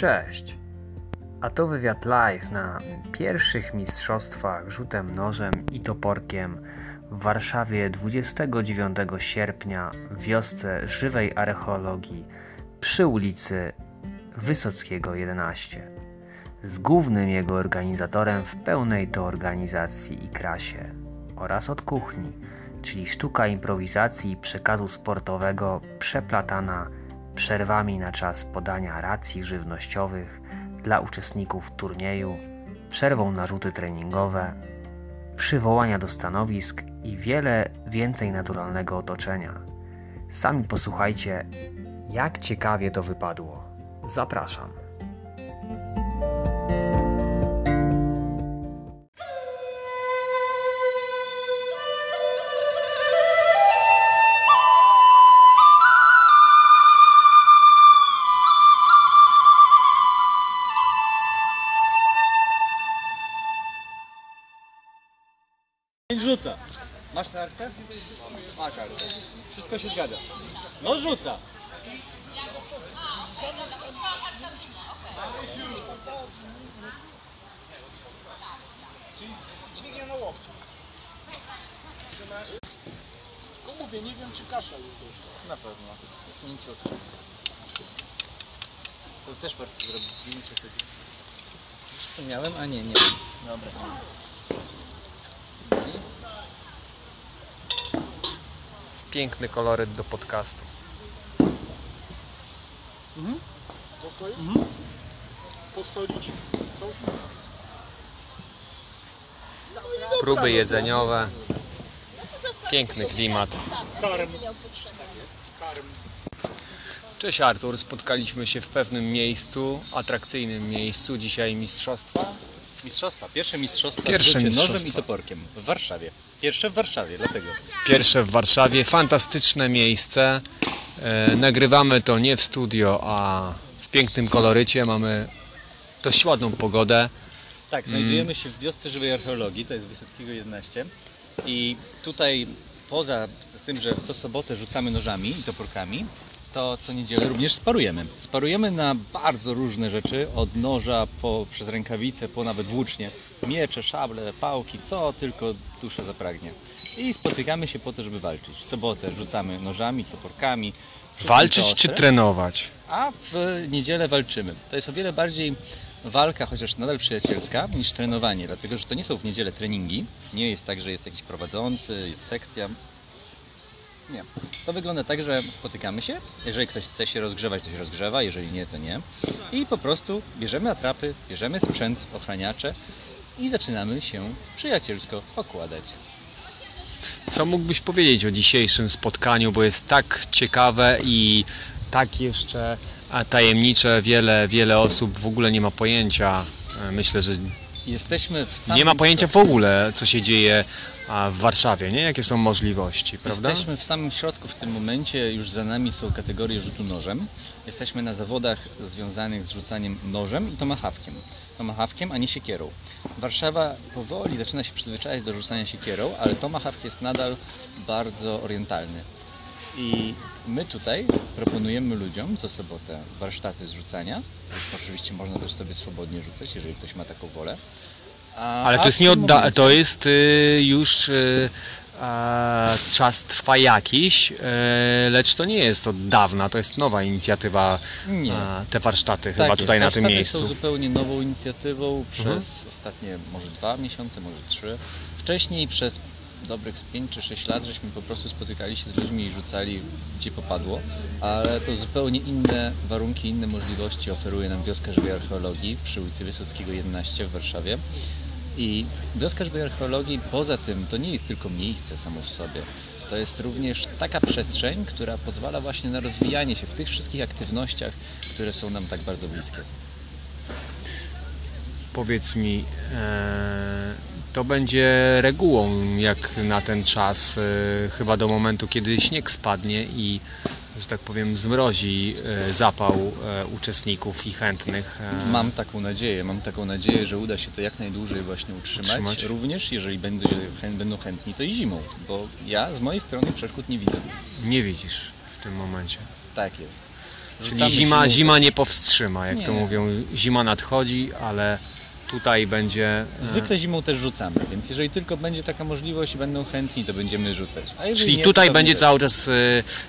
Cześć! A to wywiad live na pierwszych mistrzostwach rzutem nożem i toporkiem w Warszawie 29 sierpnia w wiosce żywej archeologii przy ulicy Wysockiego 11 z głównym jego organizatorem w pełnej to organizacji i krasie oraz od kuchni, czyli sztuka improwizacji i przekazu sportowego przeplatana przerwami na czas podania racji żywnościowych dla uczestników turnieju, przerwą na rzuty treningowe, przywołania do stanowisk i wiele więcej naturalnego otoczenia. Sami posłuchajcie, jak ciekawie to wypadło. Zapraszam. Wszystko się zgadza. No rzuca. Czyli z dźwignię na łokciu. Trzymasz? Tylko mówię, nie wiem czy kasza już doszła. Na pewno. Jest mięciutko. To też warto zrobić. Zdjęcie wtedy. To miałem? A nie, nie. Dobra. Piękny koloryt do podcastu. Doszło już? Posolić coś? Próby jedzeniowe. Piękny klimat. Karm. Karm. Cześć Artur, spotkaliśmy się w pewnym miejscu, atrakcyjnym miejscu. Dzisiaj mistrzostwa. Mistrzostwa. Pierwsze mistrzostwa Pierwsze w nożem i toporkiem. W Warszawie. Pierwsze w Warszawie, dlatego. Pierwsze w Warszawie, fantastyczne miejsce. E, nagrywamy to nie w studio, a w pięknym kolorycie. Mamy dość ładną pogodę. Tak, znajdujemy się w wiosce żywej archeologii, to jest Wysockiego 11 i tutaj poza z tym, że co sobotę rzucamy nożami i toporkami, to co niedzielę również sparujemy. Sparujemy na bardzo różne rzeczy, od noża po, przez rękawice, po nawet włócznie, miecze, szable, pałki, co tylko dusza zapragnie. I spotykamy się po to, żeby walczyć. W sobotę rzucamy nożami, toporkami. Walczyć czy trenować? A w niedzielę walczymy. To jest o wiele bardziej walka, chociaż nadal przyjacielska, niż trenowanie, dlatego że to nie są w niedzielę treningi. Nie jest tak, że jest jakiś prowadzący, jest sekcja. Nie. To wygląda tak, że spotykamy się. Jeżeli ktoś chce się rozgrzewać, to się rozgrzewa, jeżeli nie, to nie. I po prostu bierzemy atrapy, bierzemy sprzęt, ochraniacze i zaczynamy się przyjacielsko okładać. Co mógłbyś powiedzieć o dzisiejszym spotkaniu, bo jest tak ciekawe i tak jeszcze tajemnicze, wiele, wiele osób w ogóle nie ma pojęcia. E, Myślę, że Jesteśmy w samym nie ma pojęcia w ogóle, co się dzieje w Warszawie, nie? Jakie są możliwości, prawda? Jesteśmy w samym środku w tym momencie, już za nami są kategorie rzutu nożem. Jesteśmy na zawodach związanych z rzucaniem nożem i tomahawkiem. Tomahawkiem, a nie siekierą. Warszawa powoli zaczyna się przyzwyczajać do rzucania siekierą, ale tomahawk jest nadal bardzo orientalny. I my tutaj proponujemy ludziom co sobotę warsztaty z rzucania. Oczywiście można też sobie swobodnie rzucać, jeżeli ktoś ma taką wolę. Ale to jest nie tym odda- to jest y, już y, czas trwa jakiś, y, lecz to nie jest od dawna, to jest nowa inicjatywa Nie. te warsztaty Tak chyba jest. tutaj na tym Warsztaty miejscu. są zupełnie nową inicjatywą przez Mhm. ostatnie może dwa miesiące, może trzy. Wcześniej przez dobrych z 5 czy 6 lat żeśmy po prostu spotykali się z ludźmi i rzucali gdzie popadło, ale to zupełnie inne warunki, inne możliwości oferuje nam Wioska Żywej Archeologii przy ulicy Wysockiego 11 w Warszawie. I Wioska Żywej Archeologii poza tym to nie jest tylko miejsce samo w sobie. To jest również taka przestrzeń, która pozwala właśnie na rozwijanie się w tych wszystkich aktywnościach, które są nam tak bardzo bliskie. Powiedz mi, e, to będzie regułą jak na ten czas, e, chyba do momentu, kiedy śnieg spadnie i że tak powiem, zmrozi e, zapał uczestników i chętnych. Mam taką nadzieję, mam taką nadzieję, że uda się to jak najdłużej właśnie utrzymać. Utrzymać. Również jeżeli będą, będą chętni, to i zimą, bo ja z mojej strony przeszkód nie widzę. Nie widzisz w tym momencie. Tak jest. Czyli zima, zima nie powstrzyma, jak to Nie. mówią. Zima nadchodzi, ale tutaj będzie. e, Zwykle zimą też rzucamy, więc jeżeli tylko będzie taka możliwość i będą chętni, to będziemy rzucać. Czyli nie, tutaj będzie cały czas e,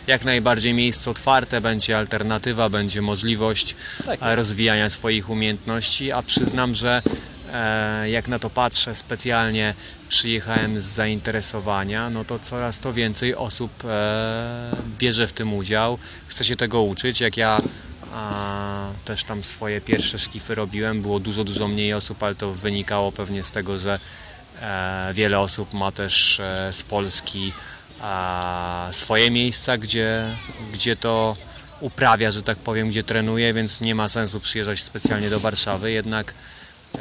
jak najbardziej miejsce otwarte, będzie alternatywa, będzie możliwość Tak e, rozwijania swoich umiejętności, a przyznam, że jak na to patrzę, specjalnie przyjechałem z zainteresowania, no to coraz to więcej osób bierze w tym udział, chce się tego uczyć. Jak ja też tam swoje pierwsze szlify robiłem, było dużo, dużo mniej osób, ale to wynikało pewnie z tego, że e, wiele osób ma też e, z Polski a, swoje miejsca, gdzie, gdzie to uprawia, że tak powiem, gdzie trenuje, więc nie ma sensu przyjeżdżać specjalnie do Warszawy. Jednak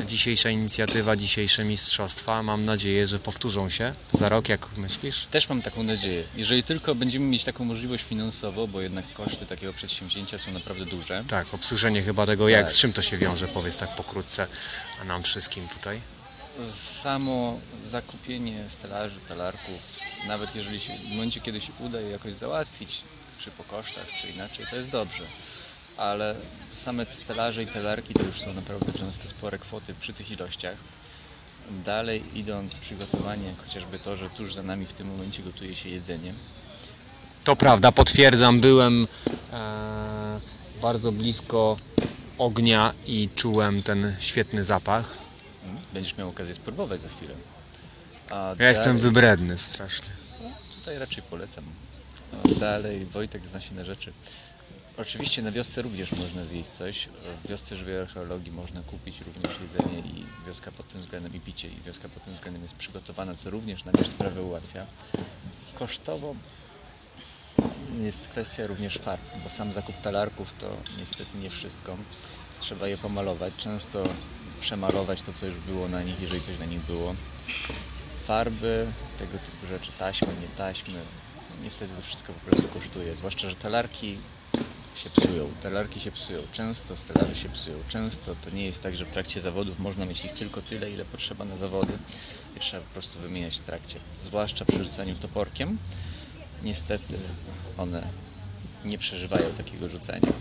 dzisiejsza inicjatywa, dzisiejsze mistrzostwa, mam nadzieję, że powtórzą się za rok, jak myślisz? Też mam taką nadzieję. Jeżeli tylko będziemy mieć taką możliwość finansową, bo jednak koszty takiego przedsięwzięcia są naprawdę duże. Tak, obsłużenie chyba tego, jak, Tak. z czym to się wiąże, powiedz tak pokrótce, a nam wszystkim tutaj. Samo zakupienie stelaży, talarków, nawet jeżeli się, w momencie kiedy się uda je jakoś załatwić, czy po kosztach, czy inaczej, to jest dobrze. Ale same te stelaże i talarki to już są naprawdę często spore kwoty przy tych ilościach. Dalej idąc przygotowanie, chociażby to, że tuż za nami w tym momencie gotuje się jedzenie. To prawda, potwierdzam, byłem e, bardzo blisko ognia i czułem ten świetny zapach. Mm, Będziesz miał okazję spróbować za chwilę. A Ja jestem dalej- wybredny strasznie. Tutaj raczej polecam. No, dalej Wojtek zna się na rzeczy. Oczywiście na wiosce również można zjeść coś. W wiosce żywej archeologii można kupić również jedzenie i wioska pod tym względem i picie i wioska pod tym względem jest przygotowana, co również nam sprawę ułatwia. Kosztowo jest kwestia również farb, bo sam zakup talarków to niestety nie wszystko. Trzeba je pomalować, często przemalować to, co już było na nich, jeżeli coś na nich było farby, tego typu rzeczy, taśmy, nie taśmy. Niestety to wszystko po prostu kosztuje. Zwłaszcza, że talarki się psują. Talarki się psują. Często stelaże się psują. Często to nie jest tak, że w trakcie zawodów można mieć ich tylko tyle, ile potrzeba na zawody i trzeba po prostu wymieniać w trakcie. Zwłaszcza przy rzucaniu toporkiem. Niestety one nie przeżywają takiego rzucania.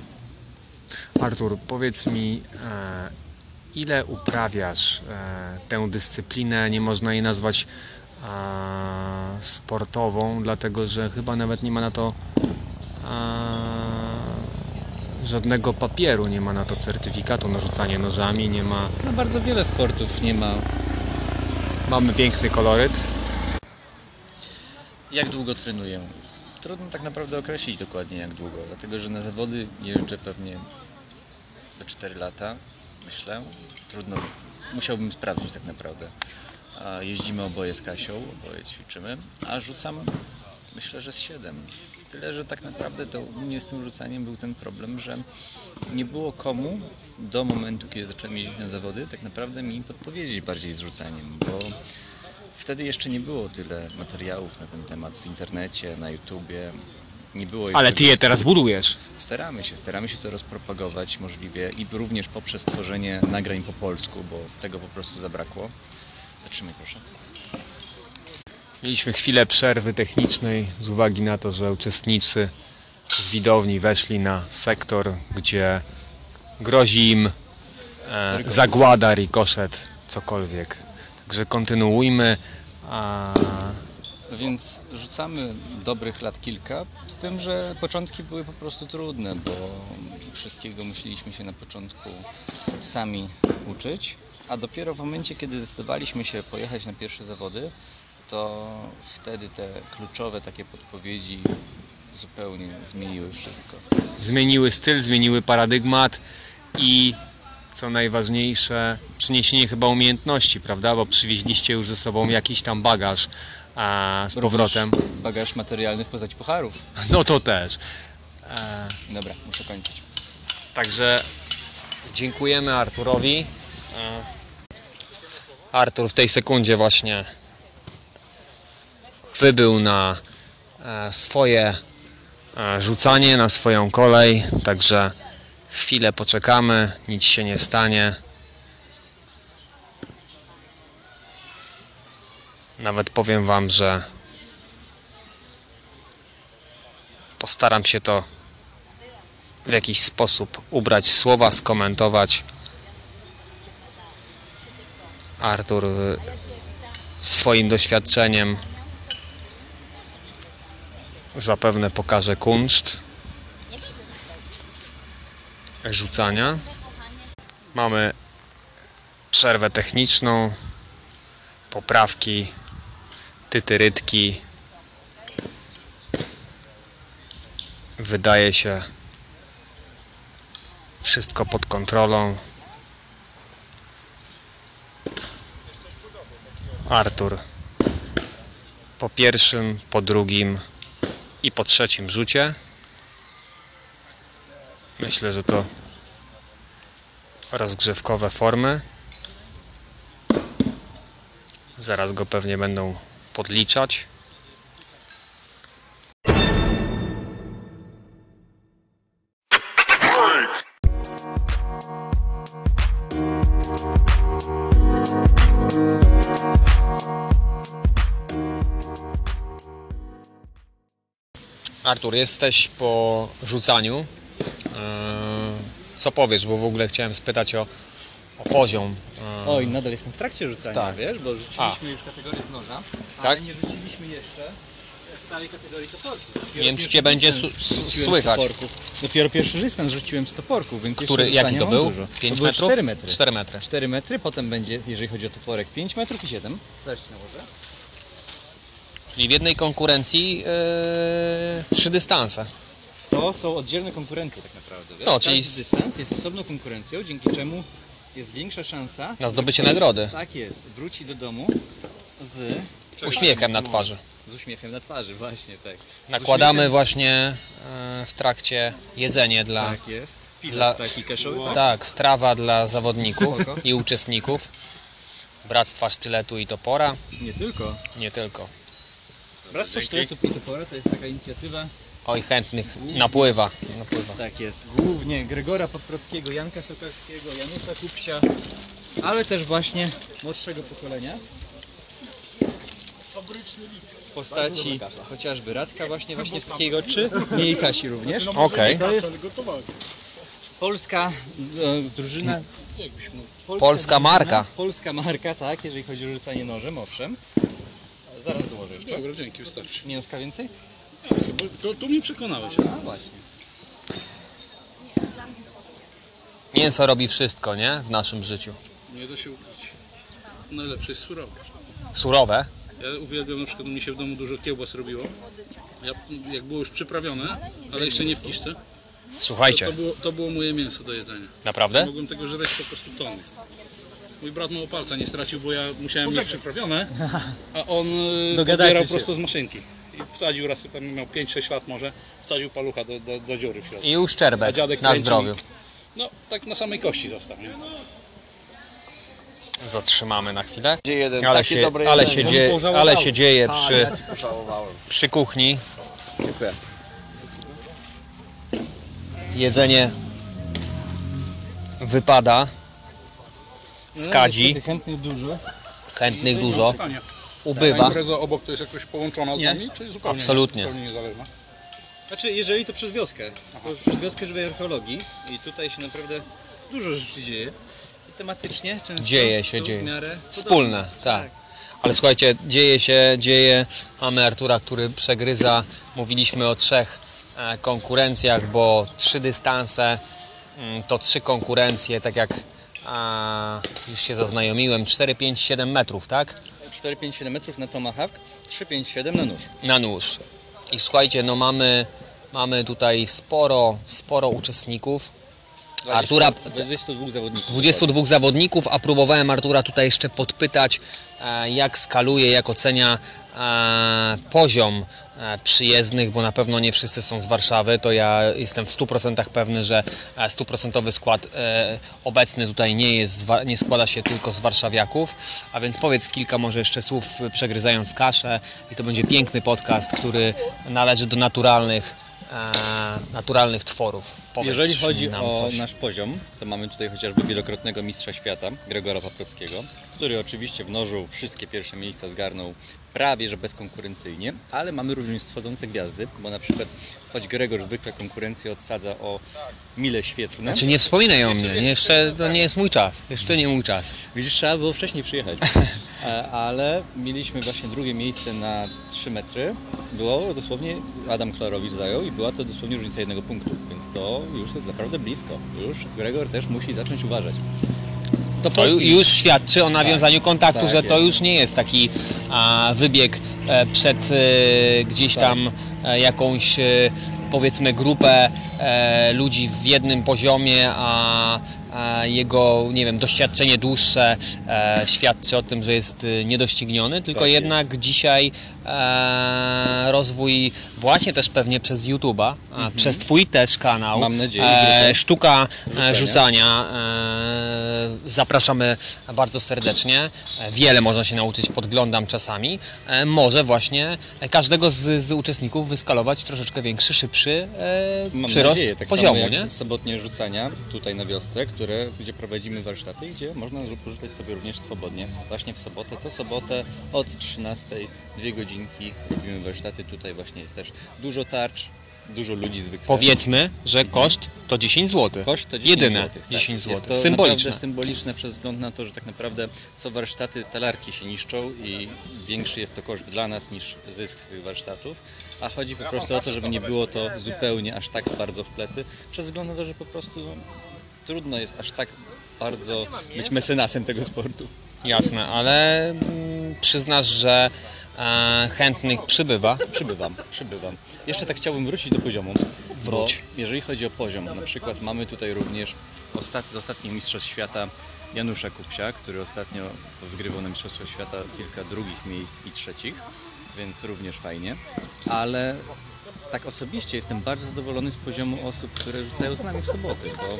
Artur, powiedz mi, e, ile uprawiasz e, tę dyscyplinę? Nie można jej nazwać e, sportową, dlatego że chyba nawet nie ma na to żadnego papieru, nie ma na to certyfikatu na rzucanie nożami, nie ma. No bardzo wiele sportów nie ma Mamy piękny koloryt. Jak długo trenuję? Trudno tak naprawdę określić dokładnie jak długo, dlatego że na zawody jeżdżę pewnie za 4 lata, myślę. Trudno, musiałbym sprawdzić tak naprawdę. Jeździmy oboje z Kasią, oboje ćwiczymy, a rzucam myślę, że z 7. Tyle, że tak naprawdę to u mnie z tym rzucaniem był ten problem, że nie było komu do momentu, kiedy zacząłem jeździć na zawody, tak naprawdę mi podpowiedzieć bardziej z rzucaniem, bo Wtedy jeszcze nie było tyle materiałów na ten temat w internecie, na YouTubie. Nie było Ale ty je teraz budujesz. Staramy się, staramy się to rozpropagować możliwie i również poprzez tworzenie nagrań po polsku, bo tego po prostu zabrakło. Zatrzymaj proszę. Mieliśmy chwilę przerwy technicznej z uwagi na to, że uczestnicy z widowni weszli na sektor, gdzie grozi im e, zagłada, rikoszet, cokolwiek. Także kontynuujmy. A, Więc rzucamy dobrych lat kilka, z tym, że początki były po prostu trudne, bo wszystkiego musieliśmy się na początku sami uczyć, a dopiero w momencie, kiedy zdecydowaliśmy się pojechać na pierwsze zawody, to wtedy te kluczowe takie podpowiedzi zupełnie zmieniły wszystko. zmieniły styl, zmieniły paradygmat i co najważniejsze, przyniesienie chyba umiejętności, prawda? Bo przywieźliście już ze sobą jakiś tam bagaż a, z powrotem. Również Bagaż materialny w postaci pucharów. No to też. E, Dobra, muszę kończyć. Także dziękujemy Arturowi. E, Artur w tej sekundzie właśnie wybył na e, swoje e, rzucanie, na swoją kolej. Także chwilę poczekamy, nic się nie stanie. Nawet powiem Wam, że postaram się to w jakiś sposób ubrać słowa, skomentować. Artur y, swoim doświadczeniem zapewne pokaże kunszt rzucania. Mamy przerwę techniczną, poprawki, tytyrytki. Wydaje się wszystko pod kontrolą. Artur po pierwszym, po drugim i po trzecim rzucie. Myślę, że to rozgrzewkowe formy. Zaraz go pewnie będą podliczać. Artur, jesteś po rzucaniu. Eee, Co powiesz, bo w ogóle chciałem spytać o, o poziom. Eee, Oj, nadal jestem w trakcie rzucania, Tak. wiesz, bo rzuciliśmy już kategorię z noża, Tak? ale nie rzuciliśmy jeszcze w całej kategorii toporków. Dopiero Nie wiem, czy cię będzie słychać. toporków. Dopiero pierwszy dystans rzuciłem z toporków, więc Który, jeszcze jaki to był? Dużo. 5 to metrów? 4 metry. 4 metry. 4 metry, potem będzie, jeżeli chodzi o toporek, 5 metrów i 7. Zaraz ci nałożę. Czyli w jednej konkurencji eee, trzy dystanse. To są oddzielne konkurencje tak naprawdę. Wiesz? No, czyli- Każdy dystans jest osobną konkurencją, dzięki czemu jest większa szansa Na zdobycie ktoś- nagrody. Tak jest, wróci do domu z Uśmiechem na twarzy. Z uśmiechem na twarzy, właśnie tak. Z Nakładamy uśmiechem- właśnie e, w trakcie jedzenie dla. Tak jest. Pilot Dla- taki kaszowy, tak? Tak, strawa dla zawodników i uczestników. Bractwa Sztyletu i Topora. Nie tylko. Nie tylko. Bractwo Sztyletów i Topora to jest taka inicjatywa, Oj, chętnych napływa. napływa. tak jest, głównie Gregora Paprockiego, Janka Tokarskiego, Janusza Kupsia, ale też właśnie młodszego pokolenia Fabryczny lic. w postaci chociażby Radka właśnie Waśniewskiego, czy mnie i Kasi również. No może Okej. gotowali. Polska e, drużyna, polska, Polska marka. Polska marka, tak, jeżeli chodzi o rzucanie nożem, owszem. Zaraz dołożę jeszcze. Dobra, dzięki, wystarczy. Mięska więcej? Bo to, tu mnie przekonałeś. A właśnie. Mięso robi wszystko, nie? W naszym życiu. Nie da się ukryć. Najlepsze jest surowe. Surowe. Ja uwielbiam, na przykład mi się w domu dużo kiełbas robiło. Ja, jak było już przyprawione, ale jeszcze nie w kiszce, to, Słuchajcie, to, było, to było moje mięso do jedzenia. naprawdę? Mogłem tego żreć po prostu tony. Mój brat mało palca nie stracił, bo ja musiałem mieć przyprawione, a on Dogadacie pobierał prosto z maszynki. I wsadził raz, tam miał 5-6 lat może, wsadził palucha do, do, do dziury w środku. I uszczerbek na kręci zdrowiu. No, tak na samej kości został, nie? Zatrzymamy na chwilę. jeden Ale się, ale, się dzieje, ale się dzieje przy, przy kuchni. Dziękuję. Jedzenie wypada. No, Z kadzi. niestety Chętnych dużo. Chętnych dużo. Pytanie. Ta Ubywa. impreza obok to jest jakoś połączona z Nie. nami, czy zupełnie Absolutnie. Nie, zupełnie niezależna? Znaczy, jeżeli to przez wioskę, to przez wioskę żywej archeologii i tutaj się naprawdę dużo rzeczy dzieje. I tematycznie często Dzieje się, są dzieje. w miarę Wspólne, podobne. tak. Ale słuchajcie, dzieje się, dzieje. Mamy Artura, który przegryza. Mówiliśmy o trzech e, konkurencjach, bo trzy dystanse mm, to trzy konkurencje, tak jak a, już się zaznajomiłem. 4, 5, 7 metrów, tak? 4-5-7 metrów na tomahawk, 3-5-7 na nóż. Na nóż. I słuchajcie, no mamy, mamy tutaj sporo, sporo uczestników. Artura- 22 zawodników. 22 zawodników, a próbowałem Artura tutaj jeszcze podpytać, e, jak skaluje, jak ocenia e, poziom przyjezdnych, bo na pewno nie wszyscy są z Warszawy. To ja jestem w 100% pewny, że e, stuprocentowy skład e, obecny tutaj nie, jest, nie składa się tylko z warszawiaków. A więc powiedz kilka może jeszcze słów e, przegryzając kaszę i to będzie piękny podcast, który należy do naturalnych e, naturalnych tworów. Powiedz Jeżeli chodzi o coś. nasz poziom, to mamy tutaj chociażby wielokrotnego mistrza świata, Gregora Paprockiego, który oczywiście w nożu wszystkie pierwsze miejsca zgarnął prawie że bezkonkurencyjnie, ale mamy również wschodzące gwiazdy, bo na przykład choć Gregor zwykle konkurencję odsadza o mile świetlne, Znaczy nie wspominaj o mnie, nie, jeszcze to nie jest mój czas. Jeszcze nie mój czas. widzisz, trzeba było wcześniej przyjechać. E, Ale mieliśmy właśnie drugie miejsce na 3 metry. Było dosłownie, Adam Klarowicz zajął i była to dosłownie różnica jednego punktu, więc to już jest naprawdę blisko. Już Gregor też musi zacząć uważać. To ju- już świadczy o nawiązaniu kontaktu, tak że to jest. już nie jest taki a, wybieg e, przed e, gdzieś Tak. tam e, jakąś e, powiedzmy grupę e, ludzi w jednym poziomie, a jego, nie wiem, doświadczenie dłuższe e, świadczy o tym, że jest e, niedościgniony, tylko Tak jest. jednak dzisiaj e, rozwój właśnie też pewnie przez YouTube'a, a przez Twój też kanał, Mhm. Mam nadzieję, e, sztuka rzucania. rzucania rzucania. E, Zapraszamy bardzo serdecznie. E, Wiele można się nauczyć, podglądam czasami. E, Może właśnie każdego z, z uczestników wyskalować troszeczkę większy, szybszy e, przyrost nadzieję, tak poziomu, nie? sobotnie rzucania tutaj na wiosce, które, gdzie prowadzimy warsztaty, gdzie można porzucać sobie również swobodnie. Właśnie w sobotę, co sobotę od 13, dwie godzinki robimy warsztaty. Tutaj właśnie jest też dużo tarcz, dużo ludzi zwykle. Powiedzmy, że koszt to 10 zł. Koszt to 10 Jedyne złotych, tak. 10 Jest zł. to Symboliczne. naprawdę symboliczne przez wzgląd na to, że tak naprawdę co warsztaty talarki się niszczą i większy jest to koszt dla nas niż zysk z tych warsztatów. A chodzi po prostu o to, żeby nie było to zupełnie aż tak bardzo w plecy, przez wzgląd na to, że po prostu trudno jest aż tak bardzo być mecenasem tego sportu. Jasne, ale mm, przyznasz, że e, chętnych przybywa. Przybywam, przybywam. Jeszcze tak chciałbym wrócić do poziomu. Wróć. Jeżeli chodzi o poziom, na przykład mamy tutaj również ostat, z ostatnich Mistrzostw Świata Janusza Kupsia, który ostatnio wygrywał na Mistrzostwach Świata kilka drugich miejsc i trzecich, więc również fajnie. Ale tak osobiście jestem bardzo zadowolony z poziomu osób, które rzucają z nami w soboty, bo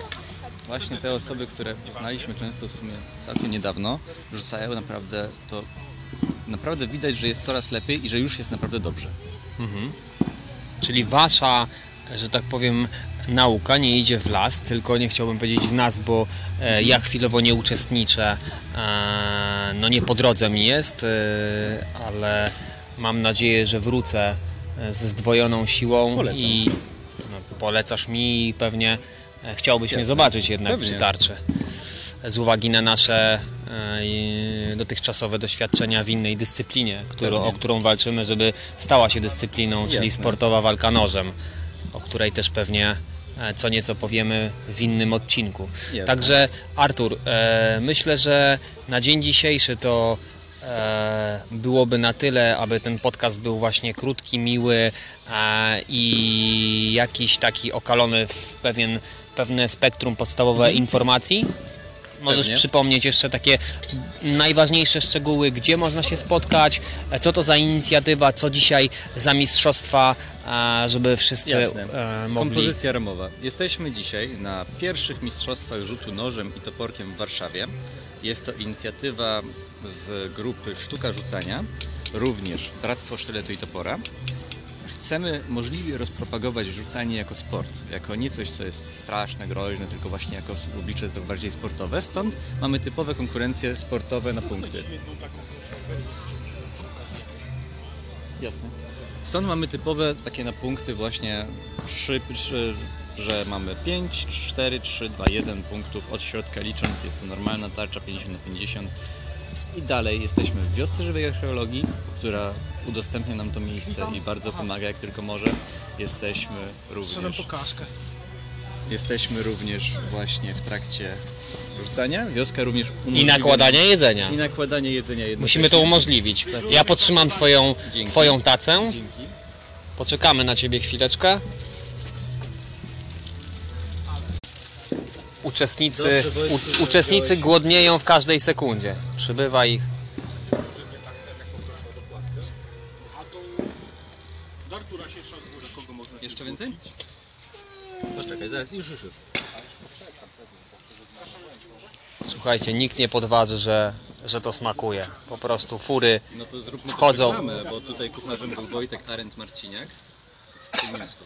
właśnie te osoby, które poznaliśmy często w sumie całkiem niedawno, rzucają naprawdę to naprawdę widać, że jest coraz lepiej i że już jest naprawdę dobrze. Mhm. Czyli wasza, że tak powiem, nauka nie idzie w las, tylko nie chciałbym powiedzieć w nas, bo e, ja chwilowo nie uczestniczę. E, no nie po drodze mi jest, e, ale mam nadzieję, że wrócę e, ze zdwojoną siłą Polecam. i no, polecasz mi i pewnie chciałbyś mnie zobaczyć jednak Pewnie. przy tarczy. Z uwagi na nasze e, dotychczasowe doświadczenia w innej dyscyplinie, którą, o którą walczymy, żeby stała się dyscypliną, czyli Jasne. sportowa walka nożem, o której też pewnie e, co nieco powiemy w innym odcinku. Jasne. Także Artur, e, myślę, że na dzień dzisiejszy to e, byłoby na tyle, aby ten podcast był właśnie krótki, miły e, i jakiś taki okalony w pewien, pewne spektrum podstawowe informacji. Możesz Mhm. Pewnie. przypomnieć jeszcze takie najważniejsze szczegóły, gdzie można się spotkać, co to za inicjatywa, co dzisiaj za mistrzostwa, e, żeby wszyscy Jasne. e, mogli... Kompozycja ramowa. Jesteśmy dzisiaj na pierwszych mistrzostwach rzutu nożem i toporkiem w Warszawie. Jest to inicjatywa z grupy Sztuka Rzucania, również Bractwo Sztyletu i Topora. Chcemy możliwie rozpropagować rzucanie jako sport, jako nie coś, co jest straszne, groźne, tylko właśnie jako oblicze to bardziej sportowe. Stąd mamy typowe konkurencje sportowe na punkty. jedną taką kontrowersję, przy okazji jakoś. Jasne. Stąd mamy typowe takie na punkty właśnie trzy, trzy, że mamy 5, 4, 3, 2, 1 punktów od środka licząc. Jest to normalna tarcza 50 na 50. I dalej jesteśmy w wiosce żywej archeologii, która udostępnia nam to miejsce i bardzo pomaga jak tylko może. Jesteśmy Szedłem również, po kaszkę. jesteśmy również właśnie w trakcie rzucania. Wioska również I umożliwia- nakładania jedzenia. i nakładanie jedzenia jednocześnie. Musimy to umożliwić. Ja podtrzymam twoją, Dzięki. twoją tacę. Dzięki. Poczekamy na ciebie chwileczkę. Uczestnicy, Dobrze, u, uczestnicy głodnieją w każdej sekundzie. Przybywa ich. Jeszcze więcej? Poczekaj, zaraz, już, już, już. Słuchajcie, nikt nie podważy, że, że to smakuje. Po prostu fury. No to zróbmy Wchodzą. to reklamę, bo tutaj kucharzem był Wojtek Arendt Marciniak. I mięsko,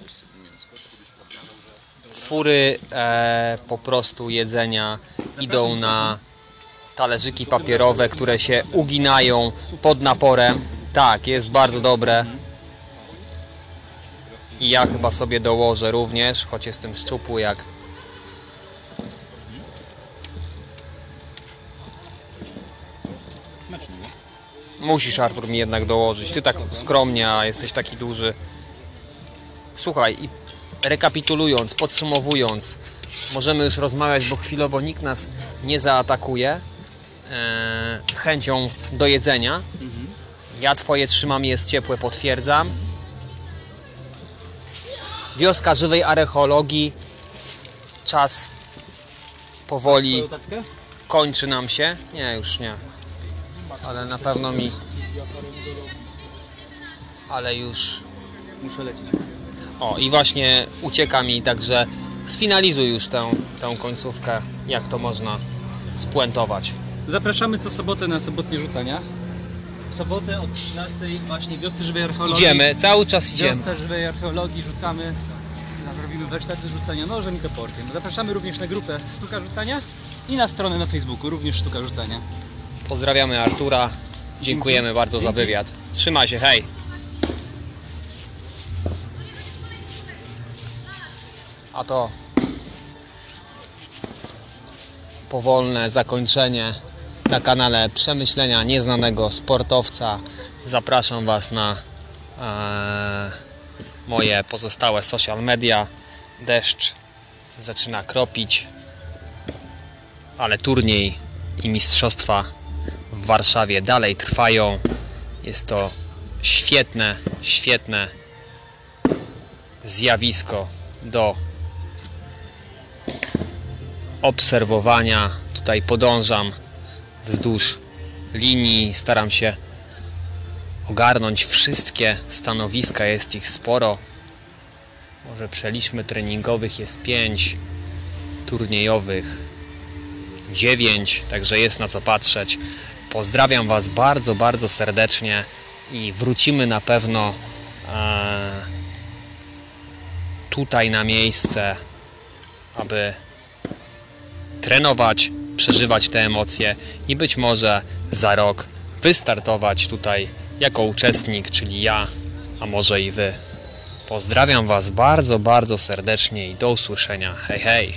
fury e, po prostu jedzenia idą na talerzyki papierowe, które się uginają pod naporem. Tak, jest bardzo dobre. I ja chyba sobie dołożę również, choć jestem szczupły jak? Musisz Artur mi jednak dołożyć. Ty tak skromnie, a jesteś taki duży. Słuchaj, i rekapitulując, podsumowując, możemy już rozmawiać, bo chwilowo nikt nas nie zaatakuje e, chęcią do jedzenia. Ja twoje trzymam jest ciepłe, potwierdzam. Wioska żywej archeologii. Czas powoli kończy nam się. Nie, już nie. Ale na pewno mi. Ale już. Muszę lecieć. O, i właśnie ucieka mi, także sfinalizuj już tę, tę końcówkę, jak to można spuentować. Zapraszamy co sobotę na sobotnie rzucania. W sobotę od 13 właśnie wiosce żywej archeologii. Idziemy, cały czas idziemy. Wiosce żywej archeologii rzucamy. Robimy warsztaty rzucania nożem i toporkiem. Zapraszamy również na grupę Sztuka Rzucania i na stronę na Facebooku również Sztuka Rzucania. Pozdrawiamy Artura. Dziękujemy bardzo za wywiad. Trzymaj się, hej. A to powolne zakończenie na kanale Przemyślenia Nieznanego Sportowca. Zapraszam Was na e, moje pozostałe social media. Deszcz zaczyna kropić, ale turniej i mistrzostwa w Warszawie dalej trwają. Jest to świetne, świetne zjawisko do obserwowania. Tutaj podążam wzdłuż linii, staram się ogarnąć wszystkie stanowiska, jest ich sporo. Może przeliczmy treningowych jest 5, turniejowych 9, także jest na co patrzeć. Pozdrawiam Was bardzo, bardzo serdecznie i wrócimy na pewno e, tutaj na miejsce, aby trenować, przeżywać te emocje i być może za rok wystartować tutaj jako uczestnik, czyli ja, a może i Wy. Pozdrawiam Was bardzo, bardzo serdecznie i do usłyszenia. Hej, hej!